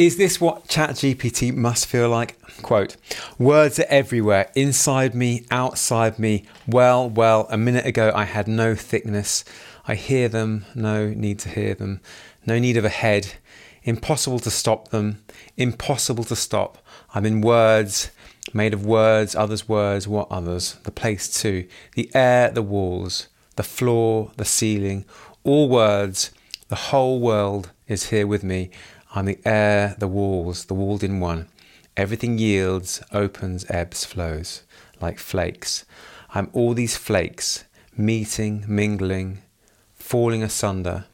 Is this what ChatGPT must feel like? Quote, words are everywhere, inside me, outside me. Well, well, a minute ago I had no thickness. I hear them, no need to hear them, no need of a head. Impossible to stop them, impossible to stop. I'm in words, made of words, others' words, what others? The place too, the air, the walls, the floor, the ceiling, all words, the whole world is here with me. I'm the air, the walls, the walled in one. Everything yields, opens, ebbs, flows, like flakes. I'm all these flakes, meeting, mingling, falling asunder.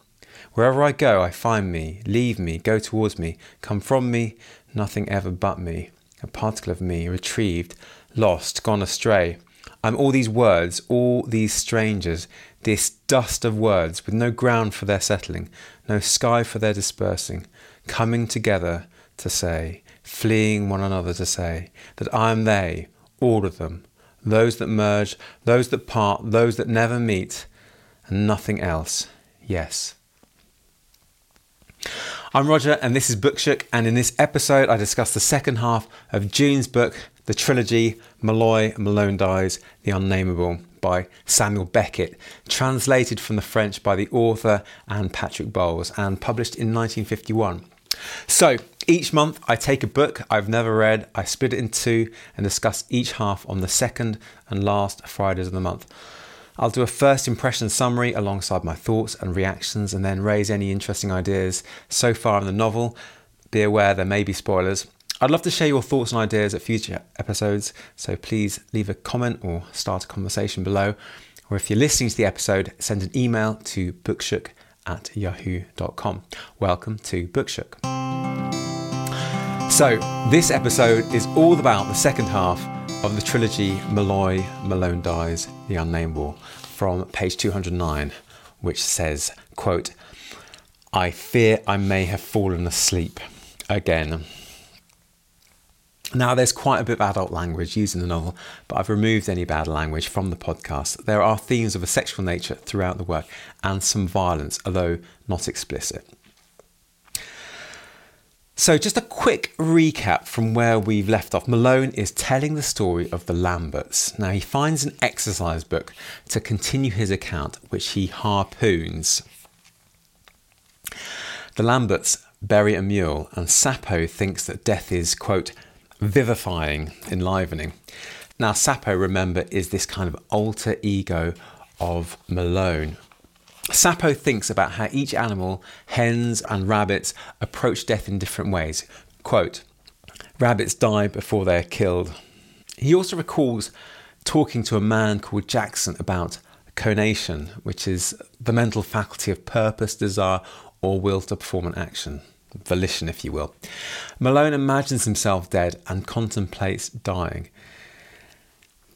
Wherever I go, I find me, leave me, go towards me, come from me, nothing ever but me, a particle of me, retrieved, lost, gone astray. I'm all these words, all these strangers, this dust of words with no ground for their settling, no sky for their dispersing, coming together to say, fleeing one another to say, that I am they, all of them, those that merge, those that part, those that never meet, and nothing else. Yes. I'm Roger, and this is Bookshook. And in this episode, I discuss the second half of June's book, the trilogy Molloy, Malone Dies, The Unnamable by Samuel Beckett, translated from the French by the author and Patrick Bowles and published in 1951. So, each month I take a book I've never read, I split it in two, and discuss each half on the second and last Fridays of the month. I'll do a first impression summary alongside my thoughts and reactions and then raise any interesting ideas so far in the novel. Be aware there may be spoilers. I'd love to share your thoughts and ideas at future episodes, so please leave a comment or start a conversation below. Or if you're listening to the episode, send an email to bookshook at yahoo.com. Welcome to Bookshook. So, this episode is all about the second half of the trilogy Molloy, Malone Dies, The Unnamable, from page 209, which says, quote, I fear I may have fallen asleep again. Now, there's quite a bit of adult language used in the novel, but I've removed any bad language from the podcast. There are themes of a sexual nature throughout the work and some violence, although not explicit. So, just a quick recap from where we've left off. Malone is telling the story of the Lamberts. Now, he finds an exercise book to continue his account, which he harpoons. The Lamberts bury a mule, and Sapo thinks that death is, quote, vivifying, enlivening. Now, Sapo, remember, is this kind of alter ego of Malone. Sapo thinks about how each animal, hens and rabbits, approach death in different ways. Quote, rabbits die before they are killed. He also recalls talking to a man called Jackson about conation, which is the mental faculty of purpose, desire, or will to perform an action volition, if you will. Malone imagines himself dead and contemplates dying.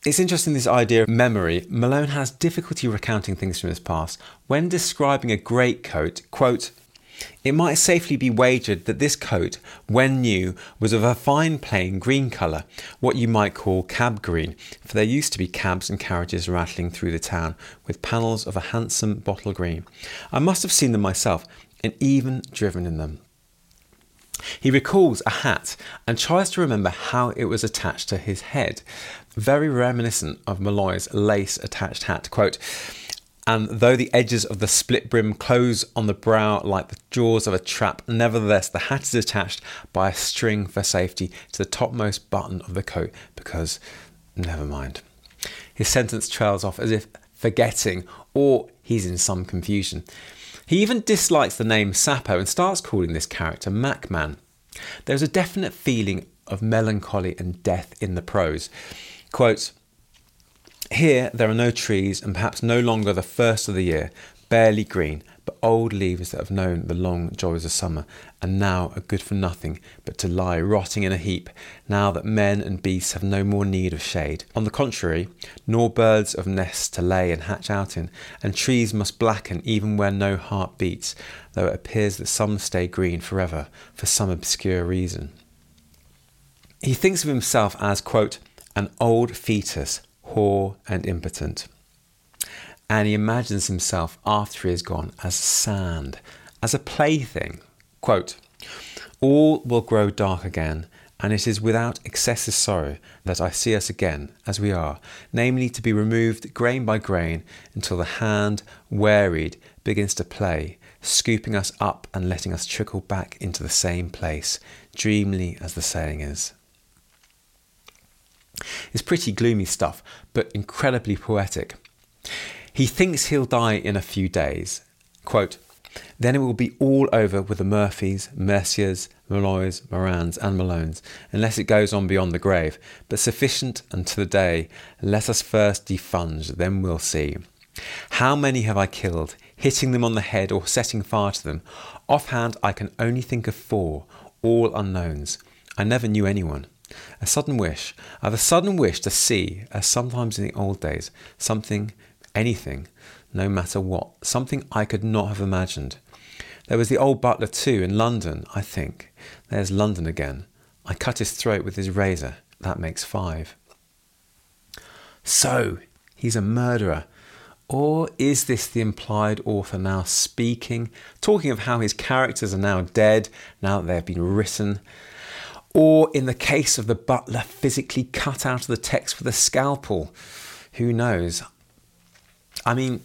It's interesting this idea of memory. Malone has difficulty recounting things from his past. When describing a great coat, quote, it might safely be wagered that this coat, when new, was of a fine plain green colour, what you might call cab green, for there used to be cabs and carriages rattling through the town, with panels of a handsome bottle green. I must have seen them myself, and even driven in them. He recalls a hat and tries to remember how it was attached to his head, very reminiscent of Molloy's lace attached hat. Quote, and though the edges of the split brim close on the brow like the jaws of a trap, nevertheless the hat is attached by a string for safety to the topmost button of the coat because, never mind. His sentence trails off as if forgetting or he's in some confusion. He even dislikes the name Sapo and starts calling this character Macman. There's a definite feeling of melancholy and death in the prose. Quote, here there are no trees and perhaps no longer the first of the year, barely green, old leaves that have known the long joys of summer, and now are good for nothing but to lie rotting in a heap, now that men and beasts have no more need of shade. On the contrary, nor birds of nests to lay and hatch out in, and trees must blacken even where no heart beats, though it appears that some stay green forever for some obscure reason. He thinks of himself as, quote, an old fetus, hoar and impotent and he imagines himself after he is gone as sand, as a plaything. Quote, All will grow dark again, and it is without excessive sorrow that I see us again as we are, namely to be removed grain by grain until the hand, wearied, begins to play, scooping us up and letting us trickle back into the same place, dreamily as the saying is. It's pretty gloomy stuff, but incredibly poetic. He thinks he'll die in a few days. Quote, then it will be all over with the Murphys, Merciers, Molloys, Morans, and Malones, unless it goes on beyond the grave. But sufficient unto the day, let us first defunge, then we'll see. How many have I killed, hitting them on the head or setting fire to them? Offhand, I can only think of four, all unknowns. I never knew anyone. A sudden wish. I have a sudden wish to see, as sometimes in the old days, something, anything, no matter what, something I could not have imagined. There was the old butler too in London, I think. There's London again. I cut his throat with his razor. That makes five. So, he's a murderer. Or is this the implied author now speaking, talking of how his characters are now dead, now that they have been written? Or in the case of the butler, physically cut out of the text with a scalpel? Who knows? I mean,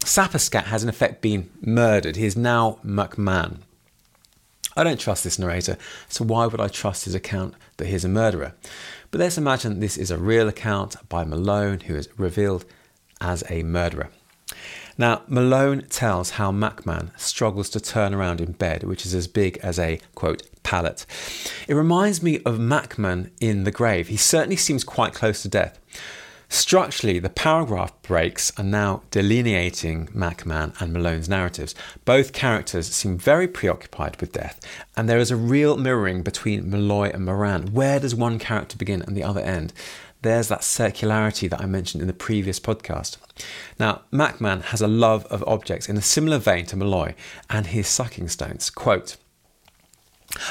Saposcat has in effect been murdered. He is now Macman. I don't trust this narrator, so why would I trust his account that he's a murderer? But let's imagine this is a real account by Malone, who is revealed as a murderer. Now, Malone tells how MacMan struggles to turn around in bed, which is as big as a quote pallet. It reminds me of MacMan in The Grave. He certainly seems quite close to death. Structurally, the paragraph breaks are now delineating Macman and Malone's narratives. Both characters seem very preoccupied with death, and there is a real mirroring between Molloy and Moran. Where does one character begin and the other end? There's that circularity that I mentioned in the previous podcast. Now, Macman has a love of objects in a similar vein to Molloy and his sucking stones. Quote,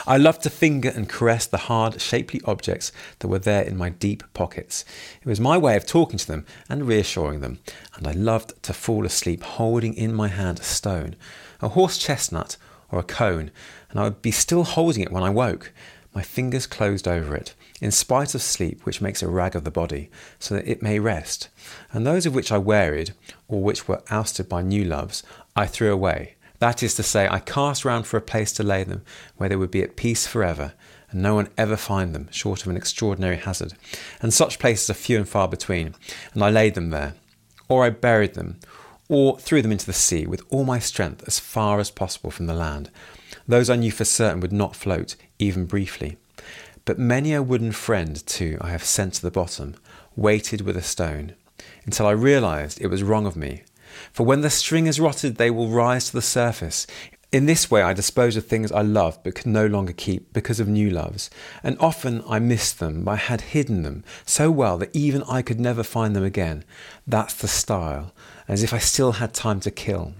I loved to finger and caress the hard, shapely objects that were there in my deep pockets. It was my way of talking to them and reassuring them, and I loved to fall asleep holding in my hand a stone, a horse chestnut, or a cone, and I would be still holding it when I woke. My fingers closed over it, in spite of sleep, which makes a rag of the body, so that it may rest, and those of which I wearied, or which were ousted by new loves, I threw away that is to say, I cast round for a place to lay them, where they would be at peace forever, and no one ever find them, short of an extraordinary hazard. And such places are few and far between, and I laid them there. Or I buried them, or threw them into the sea with all my strength as far as possible from the land. Those I knew for certain would not float, even briefly. But many a wooden friend, too, I have sent to the bottom, weighted with a stone, until I realized it was wrong of me for when the string is rotted, they will rise to the surface. In this way, I dispose of things I love but can no longer keep because of new loves. And often I missed them, I had hidden them so well that even I could never find them again. That's the style, as if I still had time to kill.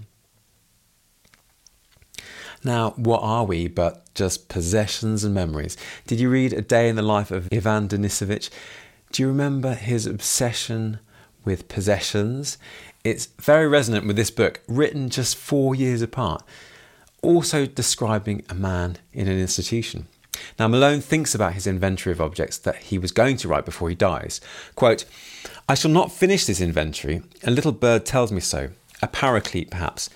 Now, what are we but just possessions and memories? Did you read A Day in the Life of Ivan Denisovich? Do you remember his obsession with possessions? It's very resonant with this book, written just four years apart, also describing a man in an institution. Now, Malone thinks about his inventory of objects that he was going to write before he dies. Quote, I shall not finish this inventory. A little bird tells me so. A paraclete, perhaps.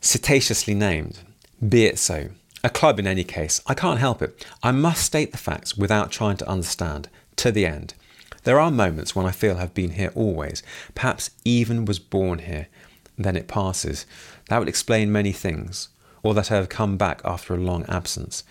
Psittaceously named. Be it so. A club, in any case. I can't help it. I must state the facts without trying to understand. To the end. There are moments when I feel I've been here always, perhaps even was born here. Then it passes. That would explain many things, or that I have come back after a long absence.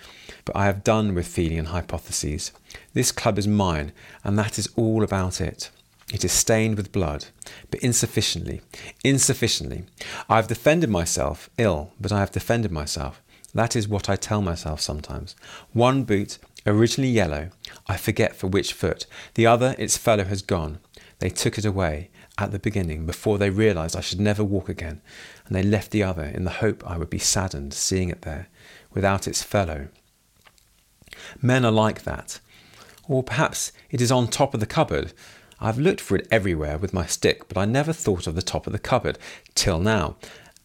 But I have done with feeling and hypotheses. This club is mine, and that is all about it. It is stained with blood, but insufficiently. Insufficiently. I have defended myself ill, but I have defended myself. That is what I tell myself sometimes. One boot Originally yellow, I forget for which foot. The other, its fellow has gone. They took it away at the beginning before they realized I should never walk again, and they left the other in the hope I would be saddened seeing it there, without its fellow. Men are like that. Or perhaps it is on top of the cupboard. I've looked for it everywhere with my stick, but I never thought of the top of the cupboard till now.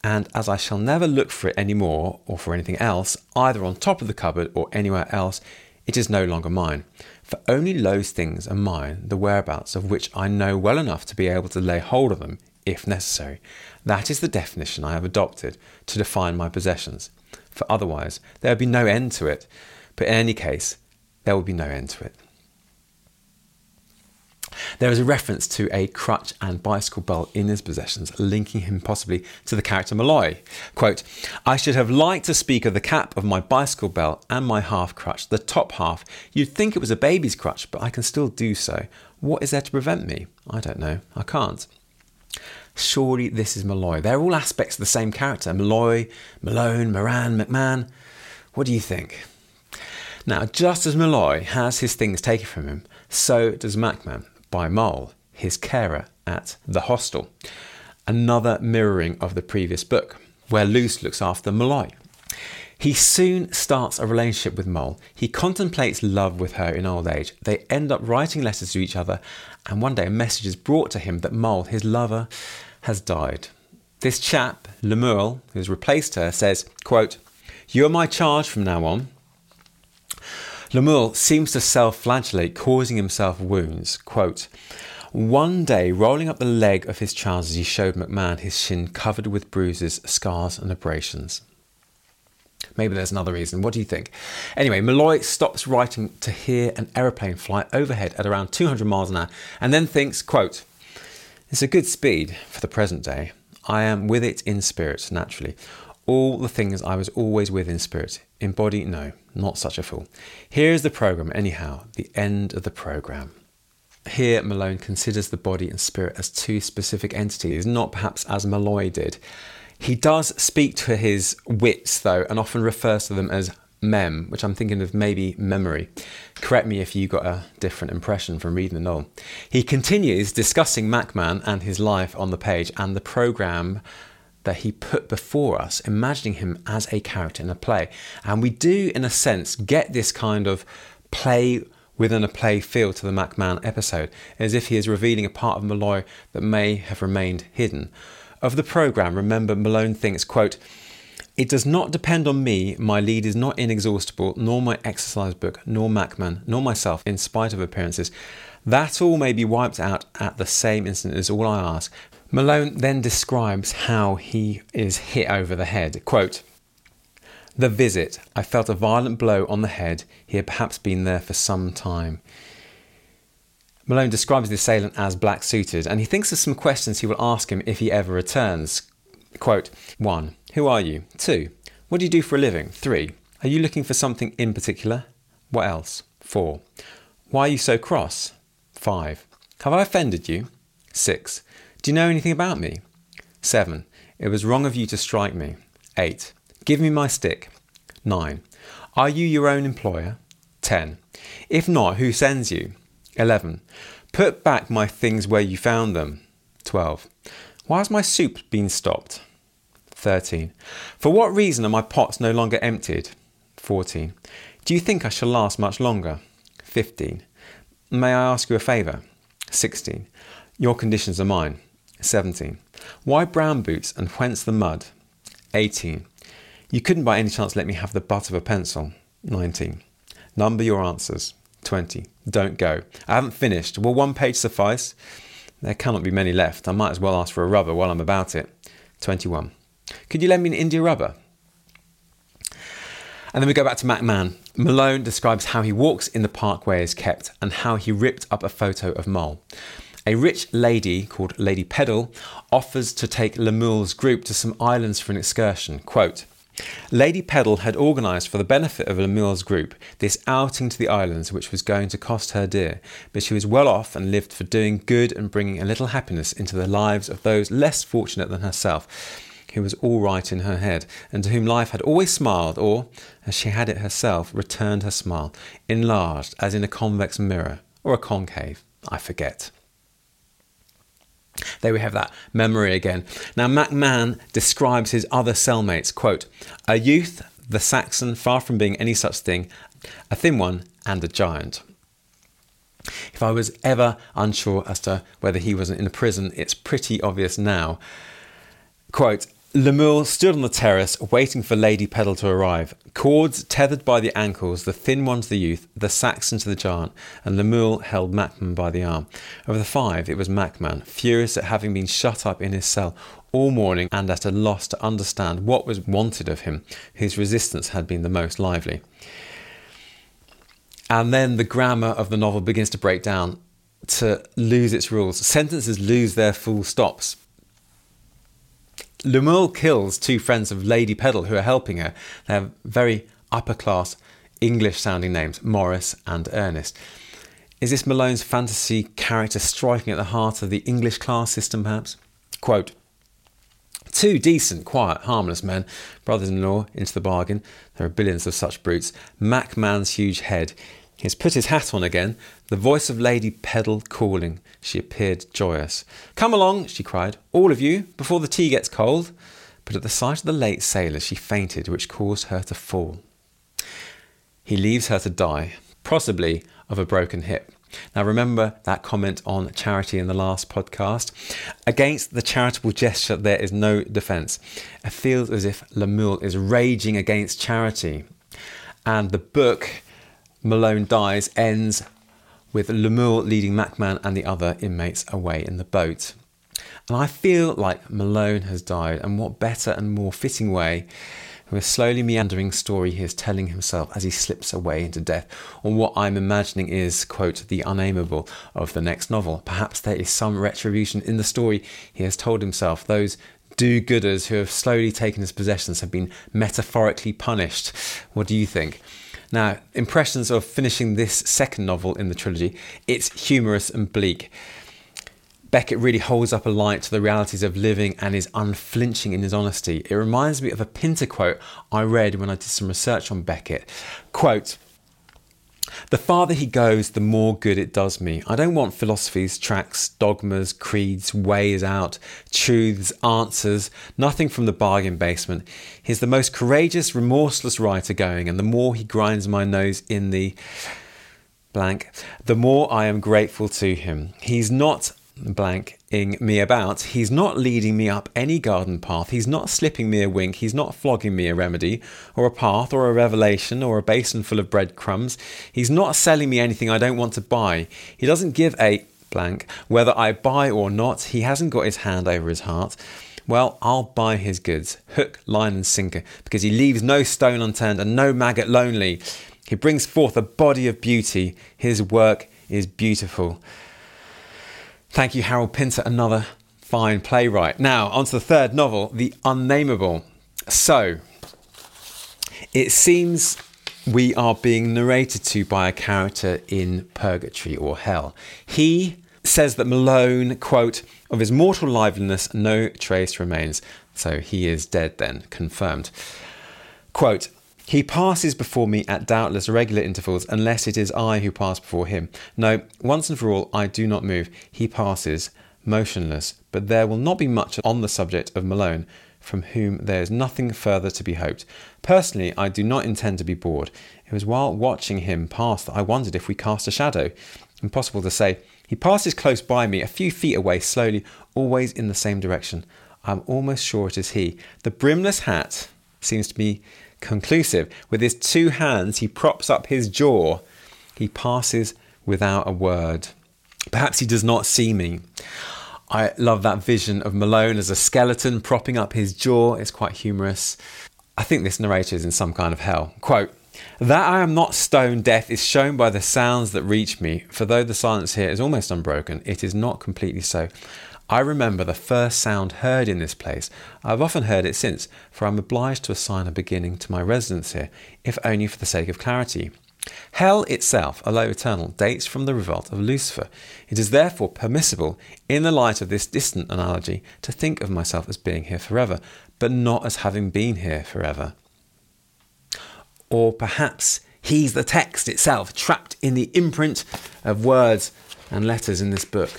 and as I shall never look for it any more or for anything else, either on top of the cupboard or anywhere else, it is no longer mine. For only those things are mine, the whereabouts of which I know well enough to be able to lay hold of them if necessary. That is the definition I have adopted to define my possessions. For otherwise, there would be no end to it. But in any case, there will be no end to it. There is a reference to a crutch and bicycle belt in his possessions, linking him possibly to the character Molloy. Quote, I should have liked to speak of the cap of my bicycle belt and my half crutch, the top half. You'd think it was a baby's crutch, but I can still do so. What is there to prevent me? I don't know. I can't. Surely this is Molloy. They're all aspects of the same character Molloy, Malone, Moran, Macman. What do you think? Now, just as Molloy has his things taken from him, so does Macman by Moll, his carer at the hostel. Another mirroring of the previous book, where Lousse looks after Molloy. He soon starts a relationship with Moll. He contemplates love with her in old age. They end up writing letters to each other, and one day a message is brought to him that Moll, his lover, has died. This chap, Lemuel, who's replaced her, says, quote, You are my charge from now on. Lemuel seems to self-flagellate, causing himself wounds. Quote, one day, rolling up the leg of his trousers, he showed Macman his shin covered with bruises, scars, and abrasions. Maybe there's another reason. What do you think? Anyway, Molloy stops writing to hear an aeroplane fly overhead at around 200 miles an hour and then thinks, quote, It's a good speed for the present day. I am with it in spirit, naturally. All the things I was always with in spirit. In body, no, not such a fool. Here is the program, anyhow, the end of the program. Here, Malone considers the body and spirit as two specific entities, not perhaps as Molloy did. He does speak to his wits, though, and often refers to them as mem, which I'm thinking of maybe memory. Correct me if you got a different impression from reading the novel. He continues discussing Macman and his life on the page and the program that he put before us, imagining him as a character in a play. And we do, in a sense, get this kind of play within a play feel to the Macman episode, as if he is revealing a part of Molloy that may have remained hidden. Of the programme, remember Malone thinks, quote, it does not depend on me. My lead is not inexhaustible, nor my exercise book, nor Macman, nor myself, in spite of appearances. That all may be wiped out at the same instant is all I ask. Malone then describes how he is hit over the head. Quote, the visit. I felt a violent blow on the head. He had perhaps been there for some time. Malone describes the assailant as black suited, and he thinks of some questions he will ask him if he ever returns. Quote 1. Who are you? 2. What do you do for a living? 3. Are you looking for something in particular? What else? 4. Why are you so cross? 5. Have I offended you? 6. Do you know anything about me? 7. It was wrong of you to strike me. 8. Give me my stick. 9. Are you your own employer? 10. If not, who sends you? 11. Put back my things where you found them. 12. Why has my soup been stopped? 13. For what reason are my pots no longer emptied? 14. Do you think I shall last much longer? 15. May I ask you a favour? 16. Your conditions are mine. 17. Why brown boots and whence the mud? 18. You couldn't by any chance let me have the butt of a pencil? 19. Number your answers. 20. Don't go. I haven't finished. Will one page suffice? There cannot be many left. I might as well ask for a rubber while I'm about it. 21. Could you lend me an India rubber? And then we go back to Macman. Malone describes how he walks in the park where he is kept and how he ripped up a photo of Moll. A rich lady called Lady Pedal offers to take Lemuel's group to some islands for an excursion. Quote, Lady Pedal had organised for the benefit of Lemuel's group this outing to the islands, which was going to cost her dear, but she was well off and lived for doing good and bringing a little happiness into the lives of those less fortunate than herself, who was all right in her head, and to whom life had always smiled, or, as she had it herself, returned her smile, enlarged as in a convex mirror, or a concave, I forget. There we have that memory again. Now, Macman describes his other cellmates, quote, a youth, the Saxon, far from being any such thing, a thin one, and a giant. If I was ever unsure as to whether he was in a prison, it's pretty obvious now. Quote, Lemuel stood on the terrace waiting for Lady Pedal to arrive. Cords tethered by the ankles, the thin one to the youth, the Saxon to the giant, and Lemuel held Macman by the arm. Of the five, it was Macman, furious at having been shut up in his cell all morning and at a loss to understand what was wanted of him, whose resistance had been the most lively. And then the grammar of the novel begins to break down, to lose its rules. Sentences lose their full stops Lemuel kills two friends of Lady Pedal who are helping her. They have very upper class English sounding names, Maurice and Ernest. Is this Malone's fantasy character striking at the heart of the English class system, perhaps? Quote Two decent, quiet, harmless men, brothers in law, into the bargain. There are billions of such brutes. Mac Man's huge head. He has put his hat on again, the voice of Lady Pedal calling. She appeared joyous. Come along, she cried, all of you, before the tea gets cold. But at the sight of the late sailor, she fainted, which caused her to fall. He leaves her to die, possibly of a broken hip. Now, remember that comment on charity in the last podcast? Against the charitable gesture, there is no defence. It feels as if Lemuel is raging against charity. And the book Malone dies ends with Lemuel leading Macman and the other inmates away in the boat. And I feel like Malone has died, and what better and more fitting way with a slowly meandering story he is telling himself as he slips away into death, on what I'm imagining is, quote, the Unnamable of the next novel. Perhaps there is some retribution in the story he has told himself. Those do gooders who have slowly taken his possessions have been metaphorically punished. What do you think? Now, impressions of finishing this second novel in the trilogy, it's humorous and bleak. Beckett really holds up a light to the realities of living and is unflinching in his honesty. It reminds me of a Pinter quote I read when I did some research on Beckett. Quote, the farther he goes, the more good it does me. I don't want philosophies, tracts, dogmas, creeds, ways out, truths, answers, nothing from the bargain basement. He's the most courageous, remorseless writer going, and the more he grinds my nose in the blank, the more I am grateful to him. He's not blanking me about. He's not leading me up any garden path. He's not slipping me a wink. He's not flogging me a remedy, or a path, or a revelation, or a basin full of breadcrumbs. He's not selling me anything I don't want to buy. He doesn't give a blank whether I buy or not. He hasn't got his hand over his heart. Well, I'll buy his goods, hook, line, and sinker, because he leaves no stone unturned and no maggot lonely. He brings forth a body of beauty. His work is beautiful. Thank you, Harold Pinter, another fine playwright. Now, on to the third novel, The Unnamable. So, it seems we are being narrated to by a character in purgatory or hell. He says that Malone, quote, of his mortal liveliness, no trace remains. So he is dead then, confirmed. Quote, he passes before me at doubtless regular intervals, unless it is I who pass before him. No, once and for all, I do not move. He passes, motionless, but there will not be much on the subject of Malone, from whom there is nothing further to be hoped. Personally, I do not intend to be bored. It was while watching him pass that I wondered if we cast a shadow. Impossible to say. He passes close by me, a few feet away, slowly, always in the same direction. I am almost sure it is he. The brimless hat seems to be conclusive. With his two hands, he props up his jaw. He passes without a word. Perhaps he does not see me. I love that vision of Malone as a skeleton propping up his jaw. It's quite humorous. I think this narrator is in some kind of hell. Quote, that I am not stone deaf is shown by the sounds that reach me, for though the silence here is almost unbroken, it is not completely so. I remember the first sound heard in this place. I have often heard it since, for I am obliged to assign a beginning to my residence here, if only for the sake of clarity. Hell itself, although eternal, dates from the revolt of Lucifer. It is therefore permissible, in the light of this distant analogy, to think of myself as being here forever, but not as having been here forever. Or perhaps he's the text itself, trapped in the imprint of words and letters in this book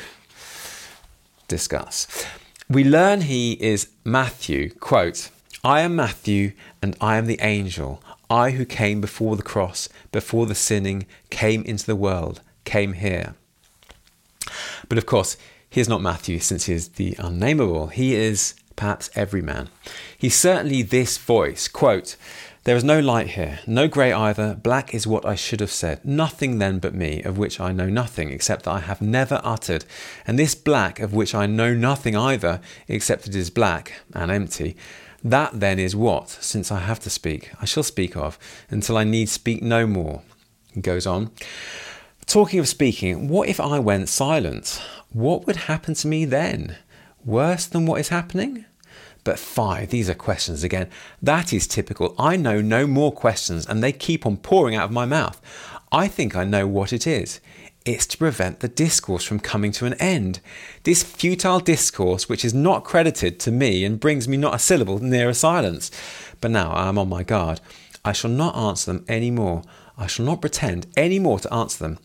discuss. We learn he is Matthew, quote, I am Matthew and I am the angel, I who came before the cross, before the sinning, came into the world, came here. But of course, he is not Matthew since he is the unnameable. He is perhaps every man. He's certainly this voice. Quote, there is no light here, no grey either. Black is what I should have said. Nothing then but me, of which I know nothing, except that I have never uttered. And this black, of which I know nothing either, except it is black and empty, that then is what, since I have to speak, I shall speak of, until I need speak no more. He goes on. Talking of speaking, what if I went silent? What would happen to me then? Worse than what is happening? But five, these are questions again. That is typical. I know no more questions and they keep on pouring out of my mouth. I think I know what it is. It's to prevent the discourse from coming to an end. This futile discourse, which is not credited to me and brings me not a syllable nearer silence. But now I am on my guard. I shall not answer them any more. I shall not pretend any more to answer them.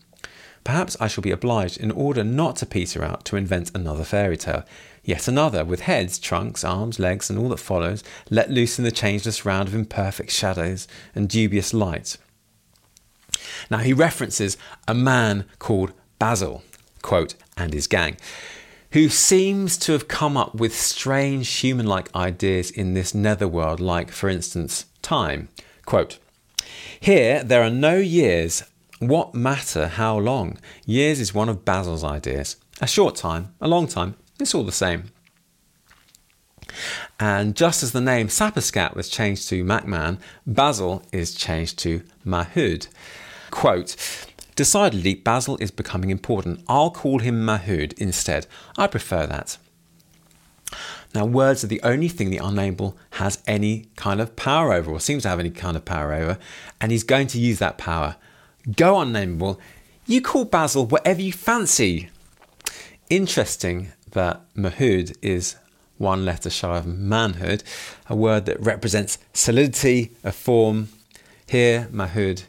Perhaps I shall be obliged, in order not to peter out, to invent another fairy tale. Yet another, with heads, trunks, arms, legs, and all that follows, let loose in the changeless round of imperfect shadows and dubious light. Now he references a man called Basil, quote, and his gang, who seems to have come up with strange human like ideas in this netherworld, like, for instance, time. Quote, Here there are no years. What matter how long? Years is one of Basil's ideas. A short time, a long time, it's all the same. And just as the name Saposcat was changed to Macman, Basil is changed to Mahood. Quote, Decidedly, Basil is becoming important. I'll call him Mahood instead. I prefer that. Now, words are the only thing the unnameable has any kind of power over, or seems to have any kind of power over, and he's going to use that power. Go unnameable. You call Basil whatever you fancy. Interesting that Mahood is one letter shy of manhood, a word that represents solidity of form. Here, Mahood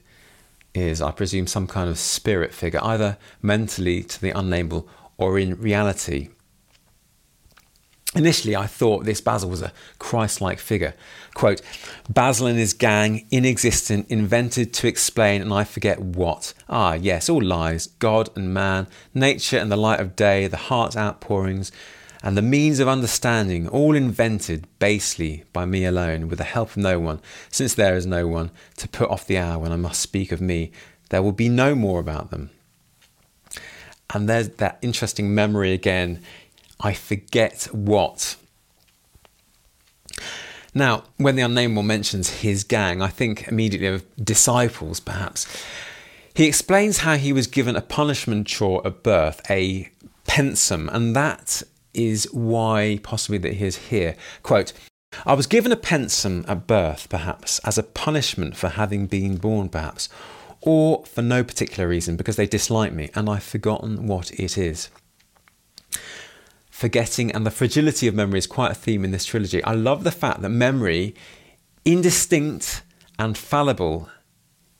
is, I presume, some kind of spirit figure, either mentally to the unnameable or in reality. Initially, I thought this Basil was a Christ like figure. Quote, Basil and his gang, inexistent, invented to explain, and I forget what. Ah, yes, all lies God and man, nature and the light of day, the heart's outpourings, and the means of understanding, all invented basely by me alone, with the help of no one, since there is no one to put off the hour when I must speak of me. There will be no more about them. And there's that interesting memory again I forget what. Now, when the unnameable mentions his gang, I think immediately of disciples, perhaps. He explains how he was given a punishment chore at birth, a pensum, and that is why possibly that he is here. Quote, I was given a pensum at birth, perhaps, as a punishment for having been born, perhaps, or for no particular reason, because they dislike me, and I've forgotten what it is forgetting, and the fragility of memory is quite a theme in this trilogy. I love the fact that memory, indistinct and fallible,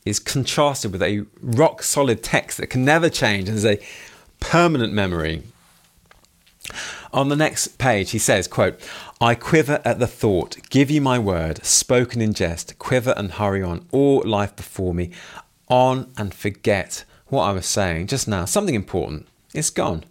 is contrasted with a rock solid text that can never change and is a permanent memory. On the next page, he says, quote, I quiver at the thought, give you my word, spoken in jest, quiver and hurry on, all life before me, on and forget what I was saying just now. Something important. It's gone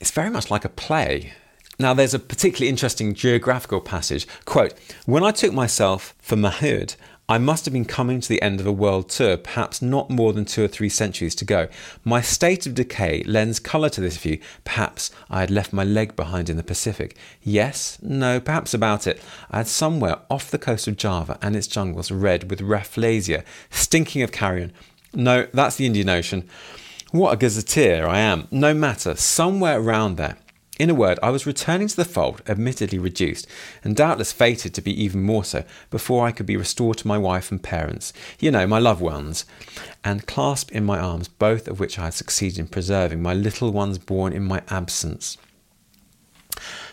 it's very much like a play. Now, there's a particularly interesting geographical passage. Quote When I took myself for Mahood, I must have been coming to the end of a world tour, perhaps not more than two or three centuries to go. My state of decay lends colour to this view. Perhaps I had left my leg behind in the Pacific. Yes, no, perhaps about it. I had somewhere off the coast of Java and its jungles red with Rafflesia, stinking of carrion. No, that's the Indian Ocean. What a gazetteer I am. No matter, somewhere around there. In a word, I was returning to the fold, admittedly reduced, and doubtless fated to be even more so, before I could be restored to my wife and parents, you know, my loved ones, and clasp in my arms both of which I had succeeded in preserving, my little ones born in my absence.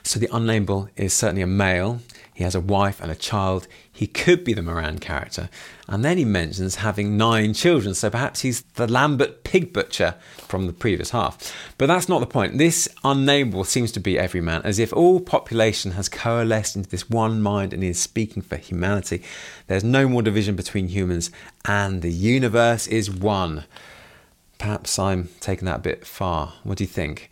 So the unnameable is certainly a male. He has a wife and a child. He could be the Moran character. And then he mentions having nine children, so perhaps he's the Lambert pig butcher from the previous half. But that's not the point. This unnameable seems to be every man, as if all population has coalesced into this one mind and is speaking for humanity. There's no more division between humans, and the universe is one. Perhaps I'm taking that a bit far. What do you think?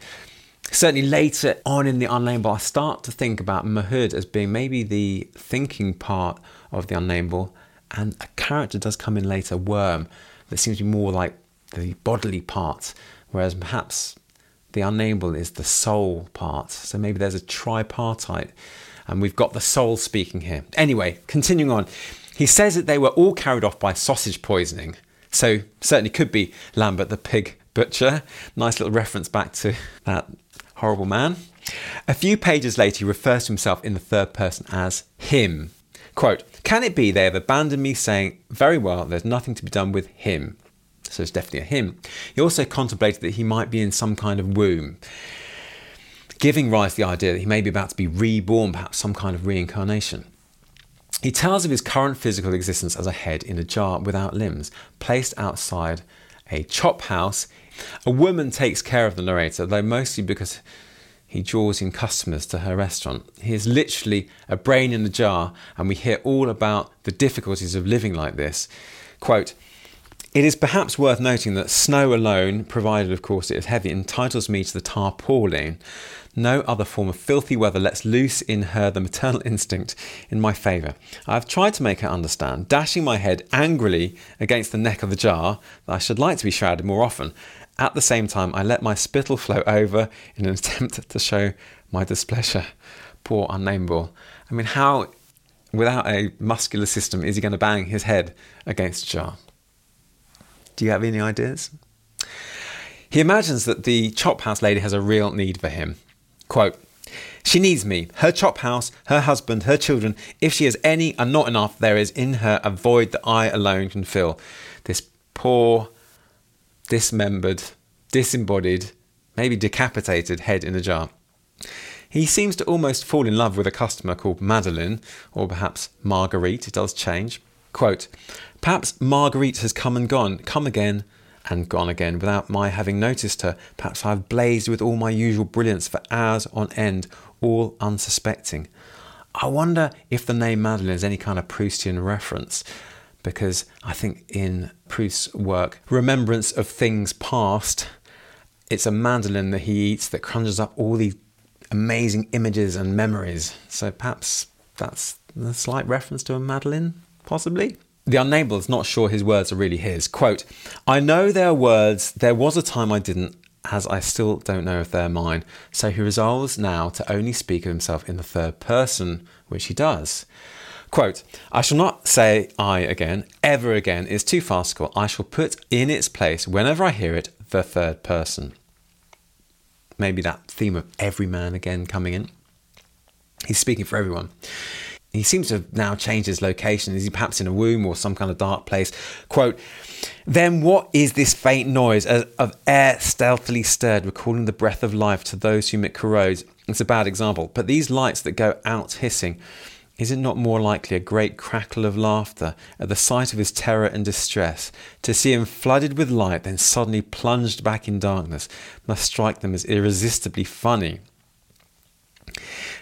Certainly later on in the unnameable, I start to think about Mahood as being maybe the thinking part of the unnameable, and a character does come in later, Worm, that seems to be more like the bodily part, whereas perhaps the unnameable is the soul part. So maybe there's a tripartite, and we've got the soul speaking here. Anyway, continuing on, he says that they were all carried off by sausage poisoning. So certainly could be Lambert the pig butcher. Nice little reference back to that horrible man. A few pages later, he refers to himself in the third person as him. Quote, Can it be they have abandoned me, saying, Very well, there's nothing to be done with him? So it's definitely a him. He also contemplated that he might be in some kind of womb, giving rise to the idea that he may be about to be reborn, perhaps some kind of reincarnation. He tells of his current physical existence as a head in a jar without limbs, placed outside a chop house. A woman takes care of the narrator, though mostly because he draws in customers to her restaurant. He is literally a brain in a jar, and we hear all about the difficulties of living like this. Quote, it is perhaps worth noting that snow alone, provided of course it is heavy, entitles me to the tarpaulin. No other form of filthy weather lets loose in her the maternal instinct in my favour. I have tried to make her understand, dashing my head angrily against the neck of the jar, that I should like to be shrouded more often. At the same time, I let my spittle flow over in an attempt to show my displeasure. Poor unnameable. I mean, how, without a muscular system, is he going to bang his head against jar? Do you have any ideas? He imagines that the chop house lady has a real need for him. Quote, she needs me, her chop house, her husband, her children. If she has any and not enough, there is in her a void that I alone can fill. This poor, dismembered, disembodied, maybe decapitated head in a jar. He seems to almost fall in love with a customer called Madeline, or perhaps Marguerite, it does change. Quote, Perhaps Marguerite has come and gone, come again and gone again without my having noticed her. Perhaps I have blazed with all my usual brilliance for hours on end, all unsuspecting. I wonder if the name Madeline is any kind of Proustian reference, because I think in Proust's work, Remembrance of Things Past, it's a madeleine that he eats that conjures up all these amazing images and memories. So perhaps that's a slight reference to a madeleine, possibly. The unnameable is not sure his words are really his. Quote, I know their words, there was a time I didn't, as I still don't know if they're mine. So he resolves now to only speak of himself in the third person, which he does. Quote, I shall not say I again, ever again, is too farcical. I shall put in its place, whenever I hear it, the third person. Maybe that theme of every man again coming in. He's speaking for everyone. He seems to have now changed his location. Is he perhaps in a womb or some kind of dark place? Quote, then what is this faint noise of air stealthily stirred, recalling the breath of life to those whom it corrodes? It's a bad example, but these lights that go out hissing, is it not more likely a great crackle of laughter at the sight of his terror and distress, to see him flooded with light, then suddenly plunged back in darkness, must strike them as irresistibly funny?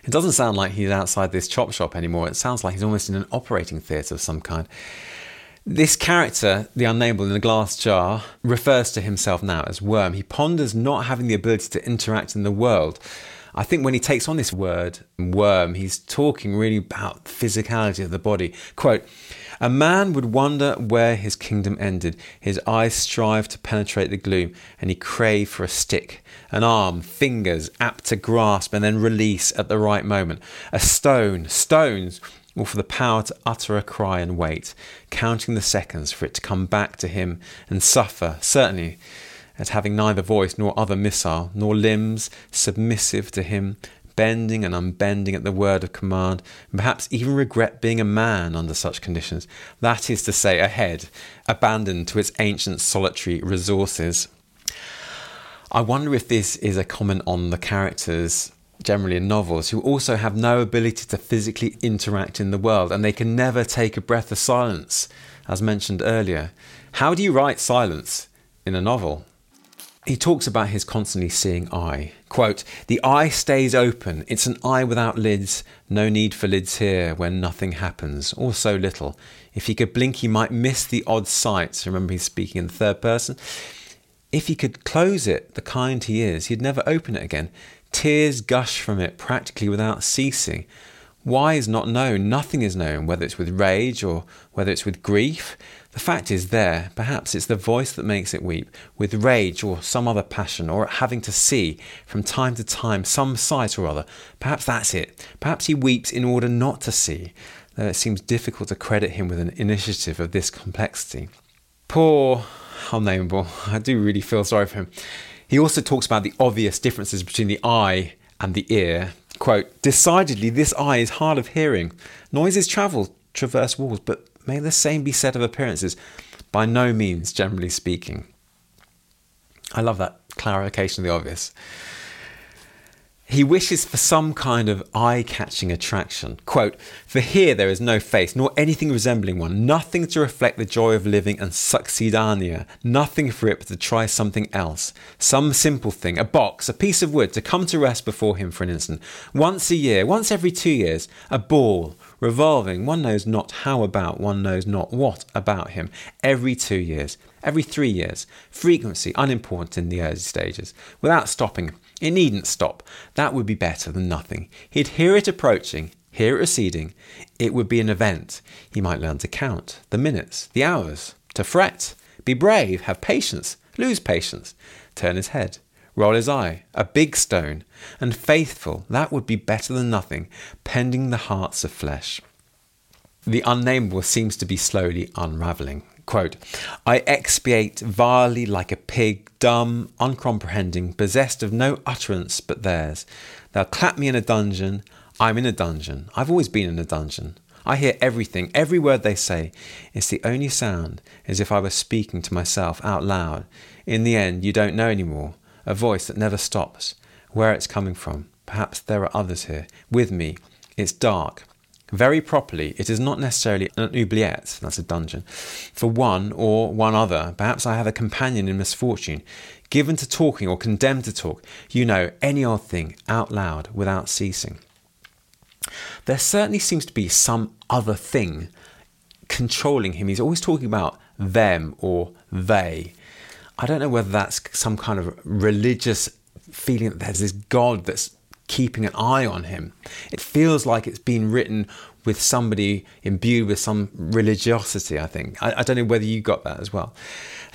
It doesn't sound like he's outside this chop shop anymore. It sounds like he's almost in an operating theatre of some kind. This character, the unnameable in the glass jar, refers to himself now as Worm. He ponders not having the ability to interact in the world. I think when he takes on this word, worm, he's talking really about physicality of the body. Quote, a man would wonder where his kingdom ended. His eyes strive to penetrate the gloom, and he crave for a stick, an arm, fingers apt to grasp and then release at the right moment, a stone, stones, or for the power to utter a cry and wait, counting the seconds for it to come back to him and suffer, certainly, at having neither voice nor other missile, nor limbs submissive to him, bending and unbending at the word of command, and perhaps even regret being a man under such conditions. That is to say, a head, abandoned to its ancient solitary resources. I wonder if this is a comment on the characters generally in novels who also have no ability to physically interact in the world and they can never take a breath of silence, as mentioned earlier. How do you write silence in a novel? He talks about his constantly seeing eye. Quote, The eye stays open. It's an eye without lids. No need for lids here when nothing happens, or so little. If he could blink, he might miss the odd sights. Remember, he's speaking in the third person. If he could close it, the kind he is, he'd never open it again. Tears gush from it practically without ceasing. Why is not known. Nothing is known, whether it's with rage or whether it's with grief. The fact is there. Perhaps it's the voice that makes it weep, with rage or some other passion, or having to see from time to time some sight or other. Perhaps that's it. Perhaps he weeps in order not to see, though it seems difficult to credit him with an initiative of this complexity. Poor unnameable. I do really feel sorry for him. He also talks about the obvious differences between the eye and the ear. Quote, Decidedly, this eye is hard of hearing. Noises travel, traverse walls, but may the same be said of appearances? By no means, generally speaking. I love that clarification of the obvious. He wishes for some kind of eye catching attraction. Quote, For here there is no face, nor anything resembling one, nothing to reflect the joy of living and succedanea, nothing for it but to try something else. Some simple thing, a box, a piece of wood, to come to rest before him for an instant. Once a year, once every two years, a ball, revolving, one knows not how about, one knows not what about him, every two years, every three years, frequency unimportant in the early stages, without stopping it needn't stop. That would be better than nothing. He'd hear it approaching, hear it receding. It would be an event. He might learn to count the minutes, the hours, to fret, be brave, have patience, lose patience, turn his head, roll his eye, a big stone, and faithful. That would be better than nothing, pending the hearts of flesh. The unnamable seems to be slowly unravelling. Quote, I expiate vilely like a pig, dumb, uncomprehending, possessed of no utterance but theirs. They'll clap me in a dungeon. I'm in a dungeon. I've always been in a dungeon. I hear everything, every word they say. It's the only sound, as if I were speaking to myself out loud. In the end, you don't know any more. A voice that never stops. Where it's coming from. Perhaps there are others here, with me. It's dark. Very properly, it is not necessarily an oubliette, that's a dungeon, for one or one other. Perhaps I have a companion in misfortune, given to talking or condemned to talk, you know, any odd thing, out loud, without ceasing. There certainly seems to be some other thing controlling him. He's always talking about them or they. I don't know whether that's some kind of religious feeling that there's this God that's keeping an eye on him. It feels like it's been written with somebody imbued with some religiosity, I think. I, I, don't know whether you got that as well.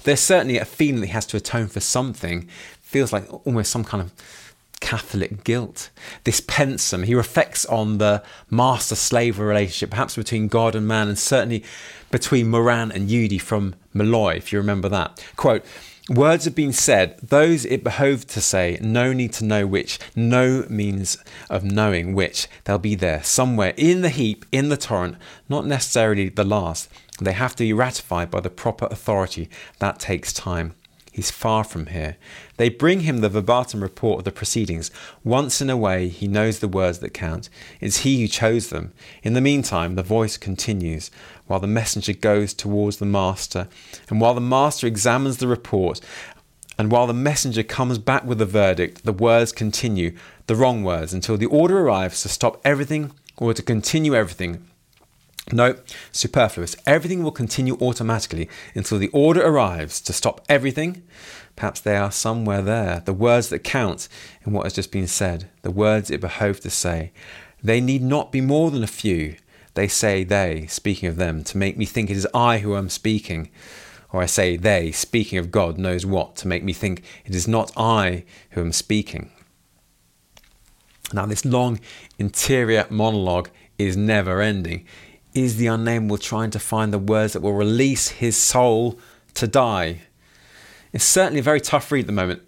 There's certainly a feeling that he has to atone for something. Feels like almost some kind of Catholic guilt. This pensum, he reflects on the master slave relationship, perhaps between God and man, and certainly between Moran and Youdi from Molloy, if you remember that. Quote, Words have been said, those it behoved to say, no need to know which, no means of knowing which. They'll be there, somewhere in the heap, in the torrent, not necessarily the last. They have to be ratified by the proper authority. That takes time. He's far from here. They bring him the verbatim report of the proceedings. Once in a way, he knows the words that count. It's he who chose them. In the meantime, the voice continues, while the messenger goes towards the master, and while the master examines the report, and while the messenger comes back with the verdict, the words continue, the wrong words, until the order arrives to stop everything or to continue everything no, superfluous. Everything will continue automatically until the order arrives to stop everything. Perhaps they are somewhere there, the words that count in what has just been said, the words it behoved to say. They need not be more than a few. They say they, speaking of them, to make me think it is I who am speaking. Or I say they, speaking of God knows what, to make me think it is not I who am speaking. Now, this long interior monologue is never ending is the unnamable trying to find the words that will release his soul to die. It's certainly a very tough read at the moment.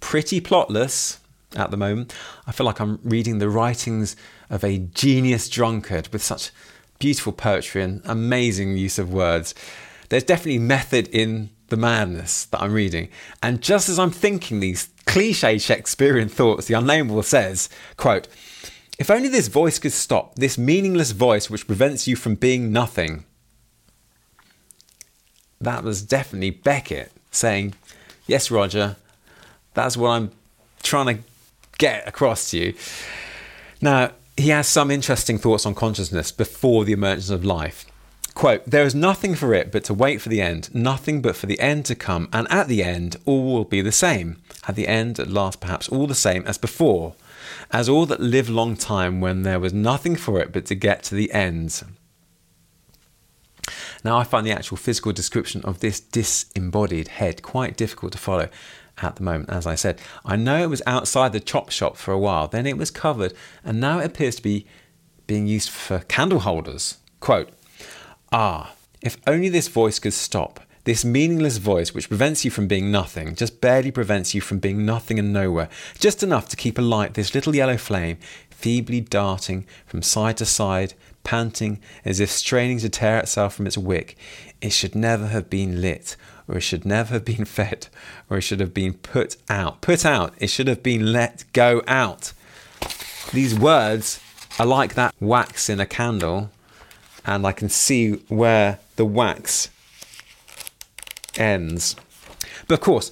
Pretty plotless at the moment. I feel like I'm reading the writings of a genius drunkard with such beautiful poetry and amazing use of words. There's definitely method in the madness that I'm reading. And just as I'm thinking these cliche Shakespearean thoughts, the unnamable says, quote, if only this voice could stop, this meaningless voice which prevents you from being nothing. That was definitely Beckett saying, Yes, Roger, that's what I'm trying to get across to you. Now, he has some interesting thoughts on consciousness before the emergence of life. Quote, There is nothing for it but to wait for the end, nothing but for the end to come, and at the end all will be the same. At the end, at last, perhaps all the same as before, as all that live long time when there was nothing for it but to get to the end. Now, I find the actual physical description of this disembodied head quite difficult to follow at the moment, as I said. I know it was outside the chop shop for a while, then it was covered, and now it appears to be being used for candle holders. Quote, Ah, if only this voice could stop. This meaningless voice, which prevents you from being nothing, just barely prevents you from being nothing and nowhere, just enough to keep alight this little yellow flame, feebly darting from side to side, panting as if straining to tear itself from its wick. It should never have been lit, or it should never have been fed, or it should have been put out. Put out, it should have been let go out. These words are like that wax in a candle and I can see where the wax ends. But of course,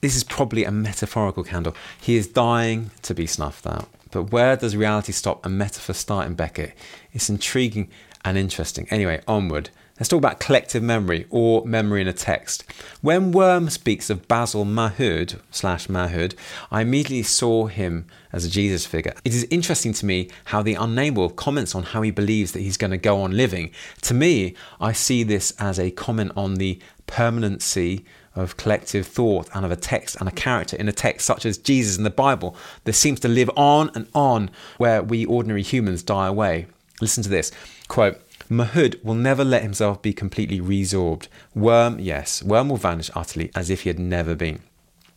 this is probably a metaphorical candle. He is dying to be snuffed out. But where does reality stop and metaphor start in Beckett? It's intriguing and interesting. Anyway, onward. Let's talk about collective memory or memory in a text. When Worm speaks of Basil Mahood slash Mahood, I immediately saw him as a Jesus figure. It is interesting to me how the unnamable comments on how he believes that he's going to go on living. To me, I see this as a comment on the permanency of collective thought and of a text and a character in a text such as Jesus in the Bible that seems to live on and on where we ordinary humans die away. Listen to this quote Mahood will never let himself be completely resorbed. Worm, yes, Worm will vanish utterly as if he had never been.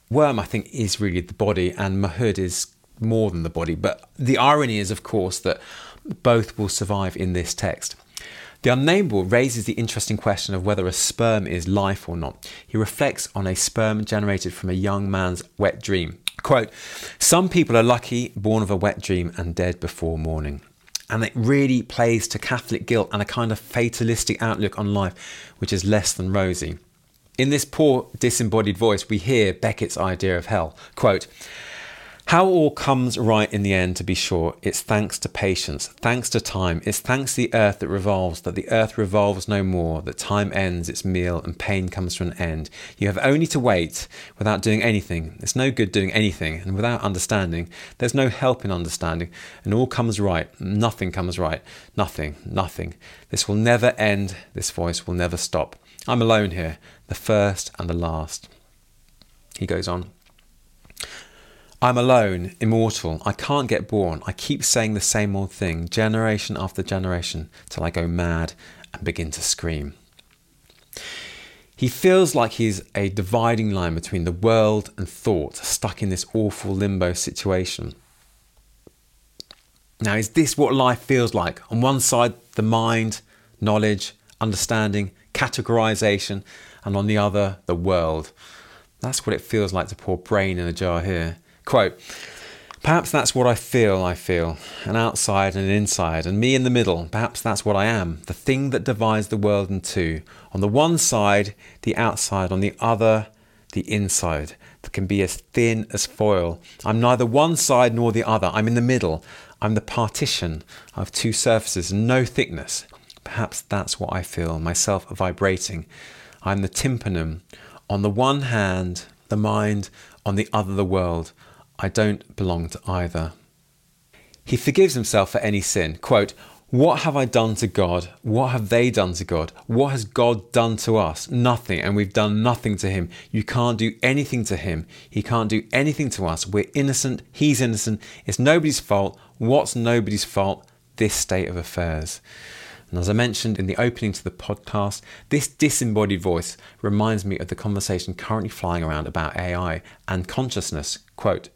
Worm, I think, is really the body, and Mahood is more than the body. But the irony is, of course, that both will survive in this text. The unnamable raises the interesting question of whether a sperm is life or not. He reflects on a sperm generated from a young man's wet dream. Quote, Some people are lucky, born of a wet dream and dead before morning and it really plays to Catholic guilt and a kind of fatalistic outlook on life, which is less than rosy. In this poor disembodied voice, we hear Beckett's idea of hell. Quote, how all comes right in the end, to be sure, it's thanks to patience, thanks to time, it's thanks to the earth that revolves, that the earth revolves no more, that time ends its meal and pain comes to an end. You have only to wait without doing anything. It's no good doing anything, and without understanding, there's no help in understanding, and all comes right. Nothing comes right. Nothing, nothing. This will never end, this voice will never stop. I'm alone here, the first and the last. He goes on. I'm alone, immortal. I can't get born. I keep saying the same old thing, generation after generation, till I go mad and begin to scream. He feels like he's a dividing line between the world and thought, stuck in this awful limbo situation. Now, is this what life feels like? On one side, the mind, knowledge, understanding, categorization, and on the other, the world. That's what it feels like to pour brain in a jar here. Quote, Perhaps that's what I feel, I feel, an outside and an inside, and me in the middle. Perhaps that's what I am, the thing that divides the world in two. On the one side, the outside, on the other, the inside, that can be as thin as foil. I'm neither one side nor the other, I'm in the middle. I'm the partition of two surfaces, no thickness. Perhaps that's what I feel, myself vibrating. I'm the tympanum. On the one hand, the mind, on the other, the world. I don't belong to either. He forgives himself for any sin. Quote, What have I done to God? What have they done to God? What has God done to us? Nothing, and we've done nothing to him. You can't do anything to him. He can't do anything to us. We're innocent. He's innocent. It's nobody's fault. What's nobody's fault? This state of affairs. And as I mentioned in the opening to the podcast, this disembodied voice reminds me of the conversation currently flying around about AI and consciousness. Quote,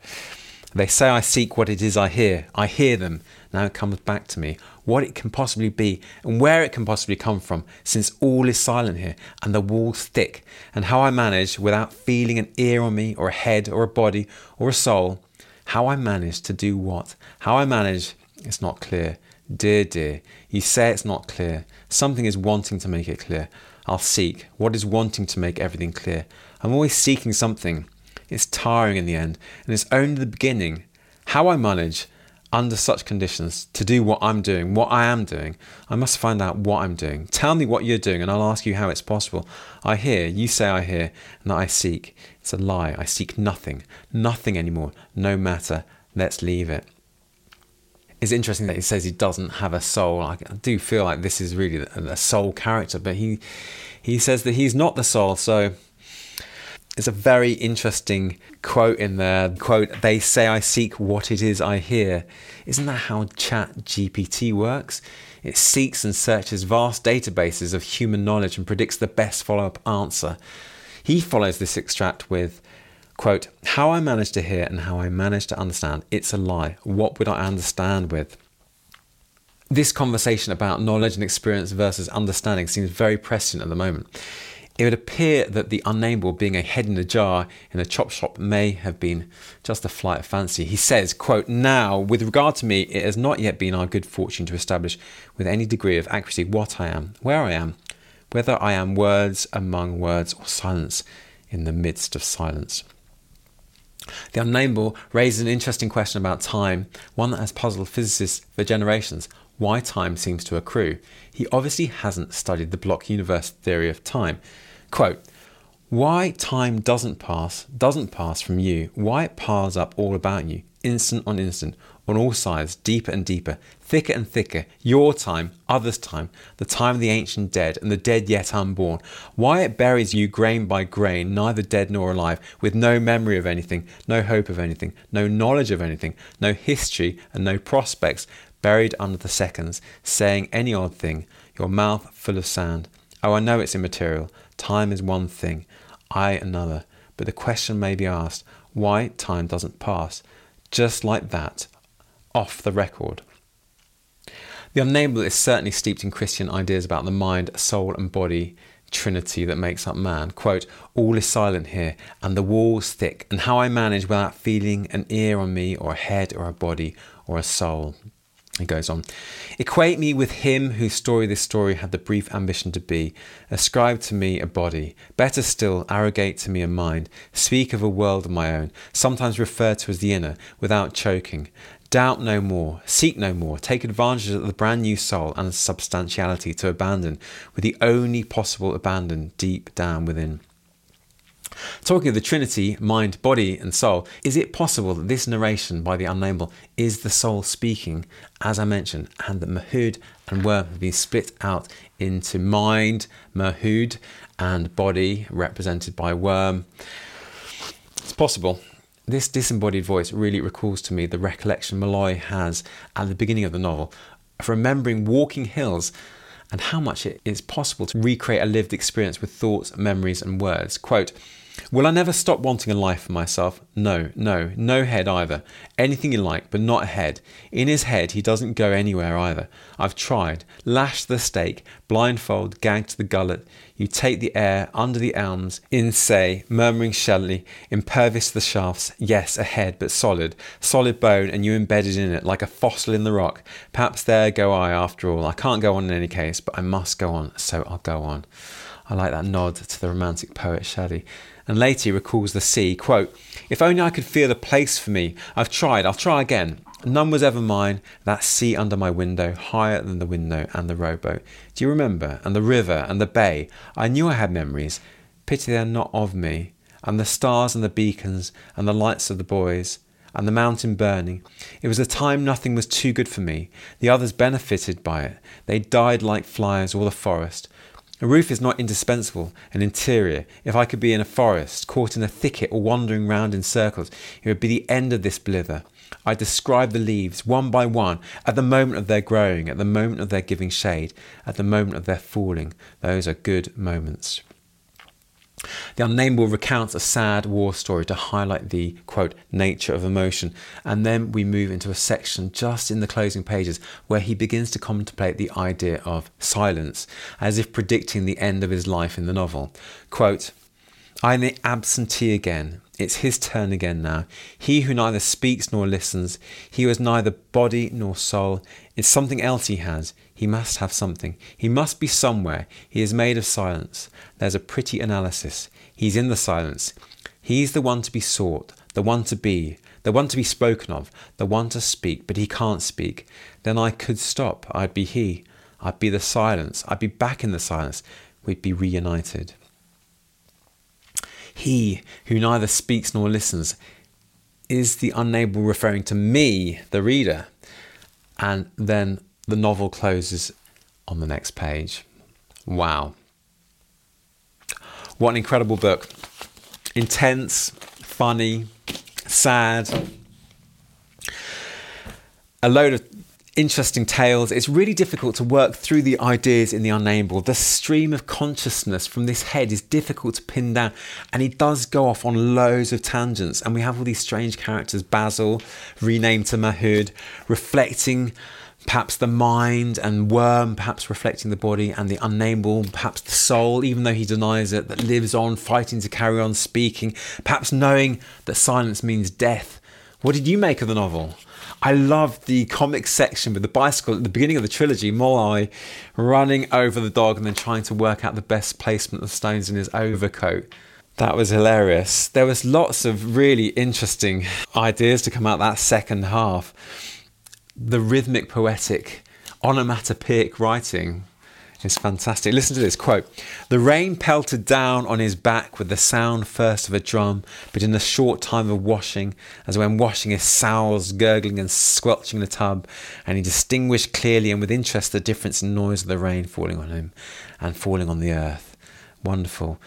they say I seek what it is I hear. I hear them. Now it comes back to me. What it can possibly be and where it can possibly come from, since all is silent here and the walls thick, and how I manage without feeling an ear on me or a head or a body or a soul. How I manage to do what? How I manage, it's not clear. Dear, dear, you say it's not clear. Something is wanting to make it clear. I'll seek. What is wanting to make everything clear? I'm always seeking something. It's tiring in the end, and it's only the beginning. How I manage, under such conditions to do what I'm doing, what I am doing, I must find out what I'm doing. Tell me what you're doing, and I'll ask you how it's possible. I hear, you say I hear, and I seek. It's a lie. I seek nothing, nothing anymore, no matter. Let's leave it. It's interesting that he says he doesn't have a soul. I do feel like this is really a soul character, but he he says that he's not the soul. So it's a very interesting quote in there. Quote, they say I seek what it is I hear. Isn't that how Chat GPT works? It seeks and searches vast databases of human knowledge and predicts the best follow up answer. He follows this extract with, quote, how I manage to hear and how I manage to understand, it's a lie. What would I understand with? This conversation about knowledge and experience versus understanding seems very prescient at the moment. It would appear that the unnamable being a head in a jar in a chop shop may have been just a flight of fancy. He says, quote, Now, with regard to me, it has not yet been our good fortune to establish with any degree of accuracy what I am, where I am, whether I am words among words or silence in the midst of silence. The unnamable raises an interesting question about time, one that has puzzled physicists for generations why time seems to accrue. He obviously hasn't studied the block universe theory of time. Quote, why time doesn't pass, doesn't pass from you, why it piles up all about you, instant on instant, on all sides, deeper and deeper, thicker and thicker, your time, others' time, the time of the ancient dead and the dead yet unborn, why it buries you grain by grain, neither dead nor alive, with no memory of anything, no hope of anything, no knowledge of anything, no history and no prospects, buried under the seconds, saying any odd thing, your mouth full of sand. Oh, I know it's immaterial. Time is one thing, I another. But the question may be asked why time doesn't pass, just like that, off the record. The unnamable is certainly steeped in Christian ideas about the mind, soul, and body trinity that makes up man. Quote, All is silent here, and the walls thick, and how I manage without feeling an ear on me, or a head, or a body, or a soul. It goes on. Equate me with him whose story this story had the brief ambition to be. Ascribe to me a body. Better still, arrogate to me a mind. Speak of a world of my own, sometimes referred to as the inner, without choking. Doubt no more, seek no more, take advantage of the brand new soul and substantiality to abandon, with the only possible abandon deep down within. Talking of the Trinity, mind, body, and soul, is it possible that this narration by the unnamable is the soul speaking, as I mentioned, and that Mahood and worm have been split out into mind, Mahood, and body, represented by worm? It's possible. This disembodied voice really recalls to me the recollection Molloy has at the beginning of the novel of remembering walking hills and how much it is possible to recreate a lived experience with thoughts, memories, and words. Quote, Will I never stop wanting a life for myself? No, no, no head either. Anything you like, but not a head. In his head, he doesn't go anywhere either. I've tried. Lashed the stake, blindfold, gagged to the gullet. You take the air under the elms, in say, murmuring shellily, impervious to the shafts. Yes, a head, but solid, solid bone, and you embedded in it like a fossil in the rock. Perhaps there go I after all. I can't go on in any case, but I must go on, so I'll go on. I like that nod to the romantic poet Shelley and later he recalls the sea, quote, If only I could feel a place for me. I've tried, I'll try again. None was ever mine, that sea under my window, higher than the window and the rowboat. Do you remember? And the river and the bay. I knew I had memories. Pity they are not of me. And the stars and the beacons and the lights of the buoys and the mountain burning. It was a time nothing was too good for me. The others benefited by it. They died like flies or the forest. A roof is not indispensable, an interior. If I could be in a forest, caught in a thicket, or wandering round in circles, it would be the end of this blither. I describe the leaves one by one at the moment of their growing, at the moment of their giving shade, at the moment of their falling. Those are good moments. The Unnamable recounts a sad war story to highlight the quote nature of emotion, and then we move into a section just in the closing pages where he begins to contemplate the idea of silence, as if predicting the end of his life in the novel. Quote, I am the absentee again. It's his turn again now. He who neither speaks nor listens, he who has neither body nor soul. It's something else he has. He must have something. He must be somewhere. He is made of silence. There's a pretty analysis. He's in the silence. He's the one to be sought, the one to be, the one to be spoken of, the one to speak, but he can't speak. Then I could stop. I'd be he. I'd be the silence. I'd be back in the silence. We'd be reunited. He who neither speaks nor listens is the unable referring to me, the reader. And then the novel closes on the next page. Wow. What an incredible book. Intense, funny, sad. A load of interesting tales. It's really difficult to work through the ideas in the unnamable. The stream of consciousness from this head is difficult to pin down, and he does go off on loads of tangents. And we have all these strange characters Basil, renamed to Mahood, reflecting perhaps the mind, and Worm, perhaps reflecting the body, and the unnamable, perhaps the soul, even though he denies it, that lives on, fighting to carry on speaking, perhaps knowing that silence means death. What did you make of the novel? I love the comic section with the bicycle at the beginning of the trilogy, Molloy running over the dog and then trying to work out the best placement of stones in his overcoat. That was hilarious. There was lots of really interesting ideas to come out that second half the rhythmic, poetic, onomatopoeic writing is fantastic. Listen to this quote The rain pelted down on his back with the sound first of a drum, but in the short time of washing, as when washing his sows gurgling and squelching in the tub, and he distinguished clearly and with interest the difference in noise of the rain falling on him and falling on the earth. Wonderful.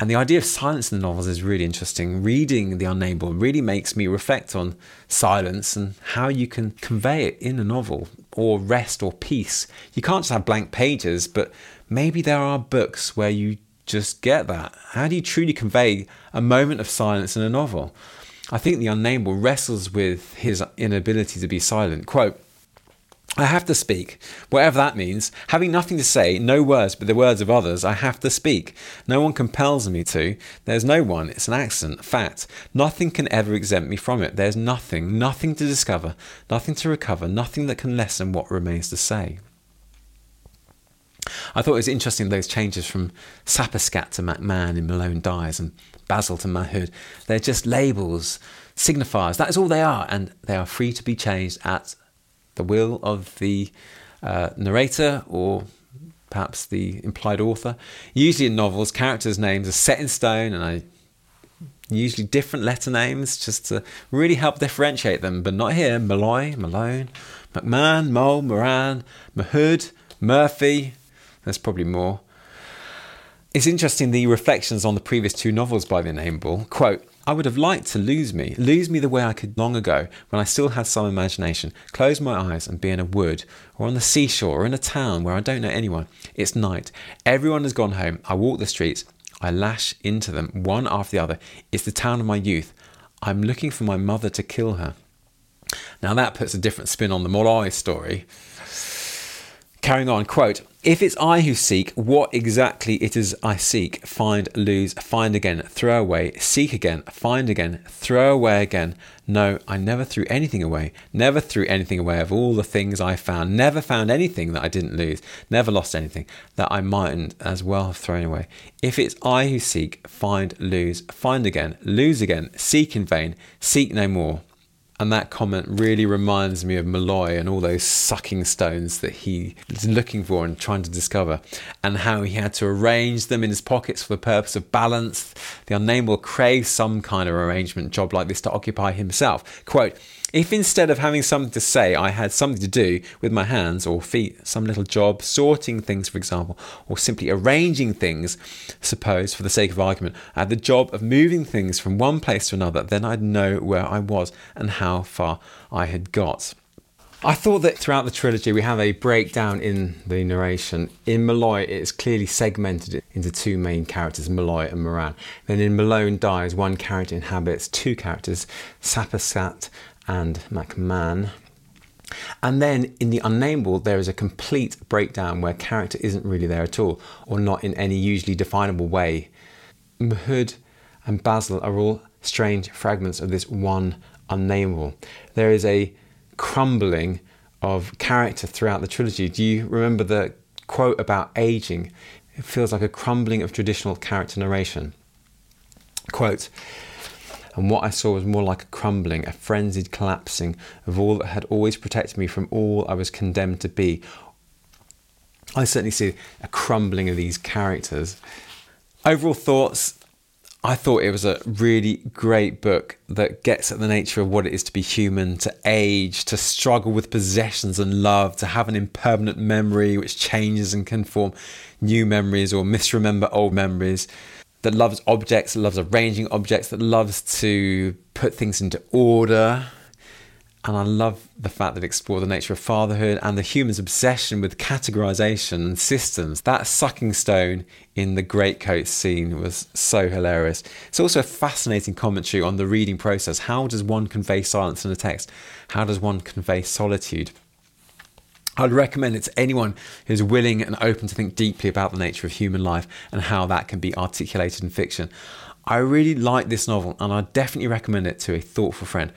And the idea of silence in the novels is really interesting. Reading The Unnamable really makes me reflect on silence and how you can convey it in a novel, or rest or peace. You can't just have blank pages, but maybe there are books where you just get that. How do you truly convey a moment of silence in a novel? I think The Unnamable wrestles with his inability to be silent. Quote, I have to speak, whatever that means. Having nothing to say, no words but the words of others, I have to speak. No one compels me to. There's no one. It's an accident, fact. Nothing can ever exempt me from it. There's nothing, nothing to discover, nothing to recover, nothing that can lessen what remains to say. I thought it was interesting those changes from Saposcat to Macmann in Malone Dies and Basil to Mahood. They're just labels, signifiers. That is all they are, and they are free to be changed at the will of the uh, narrator or perhaps the implied author. Usually in novels, characters' names are set in stone and I usually different letter names just to really help differentiate them, but not here. Molloy, Malone, Macmann, Moll, Moran, Mahood, Murphy. There's probably more. It's interesting the reflections on the previous two novels by the Unnamable. Quote, I would have liked to lose me, lose me the way I could long ago when I still had some imagination, close my eyes and be in a wood, or on the seashore, or in a town where I don't know anyone. It's night. Everyone has gone home. I walk the streets. I lash into them, one after the other. It's the town of my youth. I'm looking for my mother to kill her. Now that puts a different spin on the Molloy story. Carrying on, quote, if it's I who seek, what exactly it is I seek, find, lose, find again, throw away, seek again, find again, throw away again. No, I never threw anything away, never threw anything away of all the things I found, never found anything that I didn't lose, never lost anything that I mightn't as well have thrown away. If it's I who seek, find, lose, find again, lose again, seek in vain, seek no more. And that comment really reminds me of Molloy and all those sucking stones that he was looking for and trying to discover, and how he had to arrange them in his pockets for the purpose of balance. The unnamable craves some kind of arrangement job like this to occupy himself. Quote, if instead of having something to say, I had something to do with my hands or feet, some little job, sorting things, for example, or simply arranging things, suppose, for the sake of argument, I had the job of moving things from one place to another, then I'd know where I was and how far I had got. I thought that throughout the trilogy we have a breakdown in the narration. In Molloy, it's clearly segmented into two main characters, Molloy and Moran. Then in Malone Dies, one character inhabits two characters, Saposcat and Macmann. And then in the unnamable, there is a complete breakdown where character isn't really there at all, or not in any usually definable way. Mahood and Basil are all strange fragments of this one unnamable. There is a crumbling of character throughout the trilogy. Do you remember the quote about aging? It feels like a crumbling of traditional character narration. Quote, and what I saw was more like a crumbling, a frenzied collapsing of all that had always protected me from all I was condemned to be. I certainly see a crumbling of these characters. Overall thoughts I thought it was a really great book that gets at the nature of what it is to be human, to age, to struggle with possessions and love, to have an impermanent memory which changes and can form new memories or misremember old memories, that loves objects, that loves arranging objects, that loves to put things into order, and I love the fact that it explored the nature of fatherhood and the human's obsession with categorization and systems. That sucking stone in the greatcoat scene was so hilarious. It's also a fascinating commentary on the reading process. How does one convey silence in a text? How does one convey solitude? I'd recommend it to anyone who's willing and open to think deeply about the nature of human life and how that can be articulated in fiction. I really like this novel and I definitely recommend it to a thoughtful friend.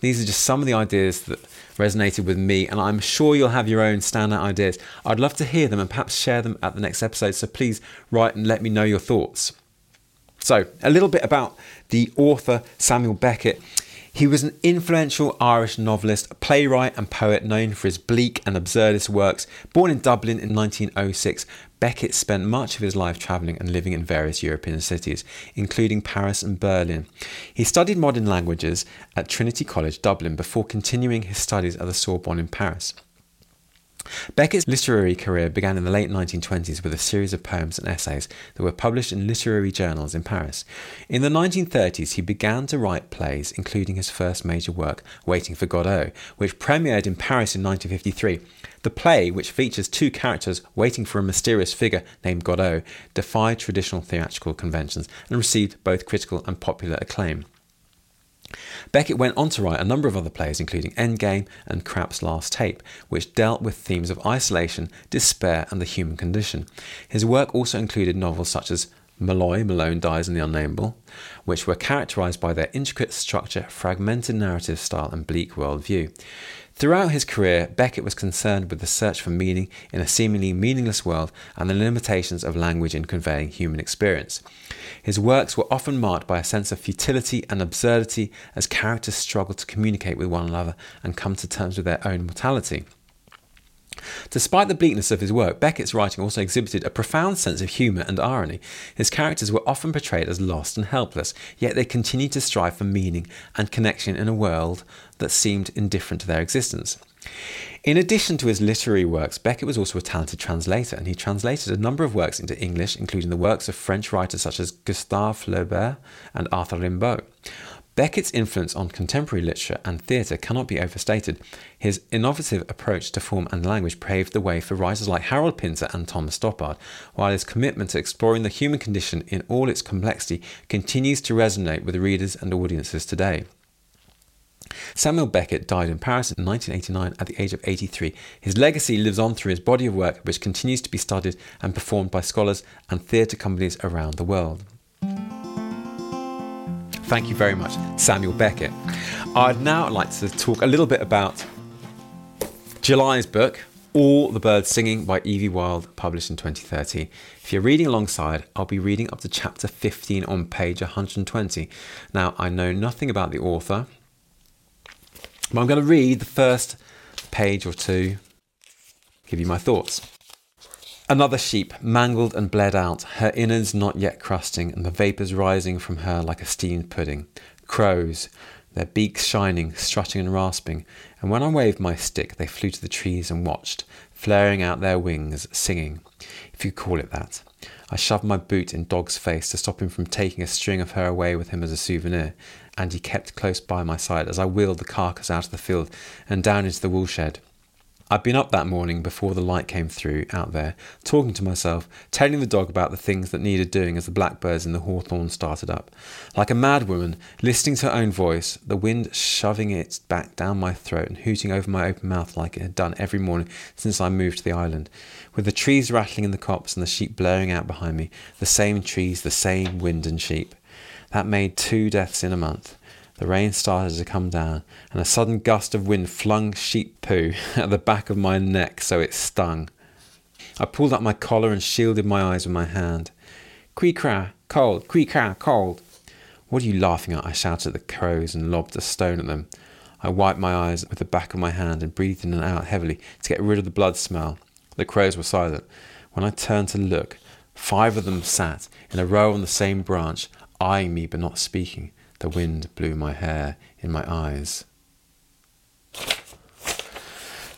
These are just some of the ideas that resonated with me, and I'm sure you'll have your own standout ideas. I'd love to hear them and perhaps share them at the next episode, so please write and let me know your thoughts. So, a little bit about the author Samuel Beckett. He was an influential Irish novelist, playwright, and poet known for his bleak and absurdist works. Born in Dublin in 1906, Beckett spent much of his life travelling and living in various European cities, including Paris and Berlin. He studied modern languages at Trinity College, Dublin, before continuing his studies at the Sorbonne in Paris. Beckett's literary career began in the late 1920s with a series of poems and essays that were published in literary journals in Paris. In the 1930s, he began to write plays, including his first major work, Waiting for Godot, which premiered in Paris in 1953. The play, which features two characters waiting for a mysterious figure named Godot, defied traditional theatrical conventions and received both critical and popular acclaim. Beckett went on to write a number of other plays, including Endgame and Krapp's Last Tape, which dealt with themes of isolation, despair, and the human condition. His work also included novels such as Molloy, Malone Dies in the Unnamable, which were characterized by their intricate structure, fragmented narrative style, and bleak worldview. Throughout his career, Beckett was concerned with the search for meaning in a seemingly meaningless world and the limitations of language in conveying human experience. His works were often marked by a sense of futility and absurdity as characters struggled to communicate with one another and come to terms with their own mortality. Despite the bleakness of his work, Beckett's writing also exhibited a profound sense of humour and irony. His characters were often portrayed as lost and helpless, yet they continued to strive for meaning and connection in a world that seemed indifferent to their existence. In addition to his literary works, Beckett was also a talented translator, and he translated a number of works into English, including the works of French writers such as Gustave Flaubert and Arthur Rimbaud. Beckett's influence on contemporary literature and theatre cannot be overstated. His innovative approach to form and language paved the way for writers like Harold Pinter and Thomas Stoppard, while his commitment to exploring the human condition in all its complexity continues to resonate with readers and audiences today. Samuel Beckett died in Paris in 1989 at the age of 83. His legacy lives on through his body of work, which continues to be studied and performed by scholars and theatre companies around the world. Thank you very much, Samuel Beckett. I'd now like to talk a little bit about July's book, All the Birds Singing by Evie Wyld, published in 2013. If you're reading alongside, I'll be reading up to chapter 15 on page 120. Now, I know nothing about the author, but I'm going to read the first page or two, give you my thoughts. Another sheep, mangled and bled out, her innards not yet crusting, and the vapours rising from her like a steamed pudding. Crows, their beaks shining, strutting and rasping, and when I waved my stick, they flew to the trees and watched, flaring out their wings, singing, if you call it that. I shoved my boot in Dog's face to stop him from taking a string of her away with him as a souvenir, and he kept close by my side as I wheeled the carcass out of the field and down into the woolshed. I'd been up that morning before the light came through out there, talking to myself, telling the dog about the things that needed doing as the blackbirds in the hawthorn started up. Like a mad woman, listening to her own voice, the wind shoving it back down my throat and hooting over my open mouth like it had done every morning since I moved to the island. With the trees rattling in the copse and the sheep blowing out behind me, the same trees, the same wind and sheep. That made two deaths in a month. The rain started to come down, and a sudden gust of wind flung sheep poo at the back of my neck so it stung. I pulled up my collar and shielded my eyes with my hand. Cree cra, cold, cree cra, cold. What are you laughing at? I shouted at the crows and lobbed a stone at them. I wiped my eyes with the back of my hand and breathed in and out heavily to get rid of the blood smell. The crows were silent. When I turned to look, five of them sat in a row on the same branch, eyeing me but not speaking. The wind blew my hair in my eyes.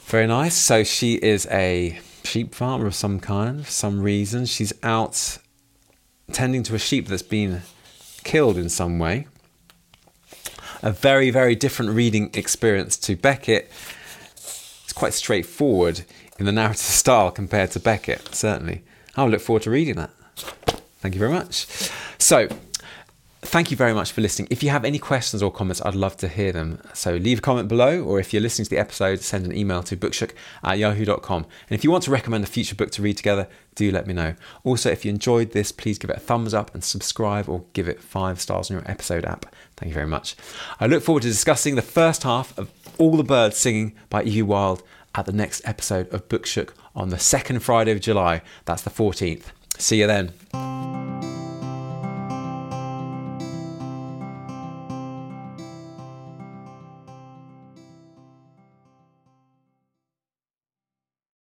Very nice. So she is a sheep farmer of some kind, for some reason. She's out tending to a sheep that's been killed in some way. A very, very different reading experience to Beckett. It's quite straightforward in the narrative style compared to Beckett, certainly. I'll look forward to reading that. Thank you very much. So, thank you very much for listening. If you have any questions or comments, I'd love to hear them. So leave a comment below, or if you're listening to the episode, send an email to bookshook at yahoo.com. And if you want to recommend a future book to read together, do let me know. Also, if you enjoyed this, please give it a thumbs up and subscribe or give it five stars on your episode app. Thank you very much. I look forward to discussing the first half of All the Birds Singing by Evie Wyld at the next episode of Bookshook on the second Friday of July. That's the 14th. See you then.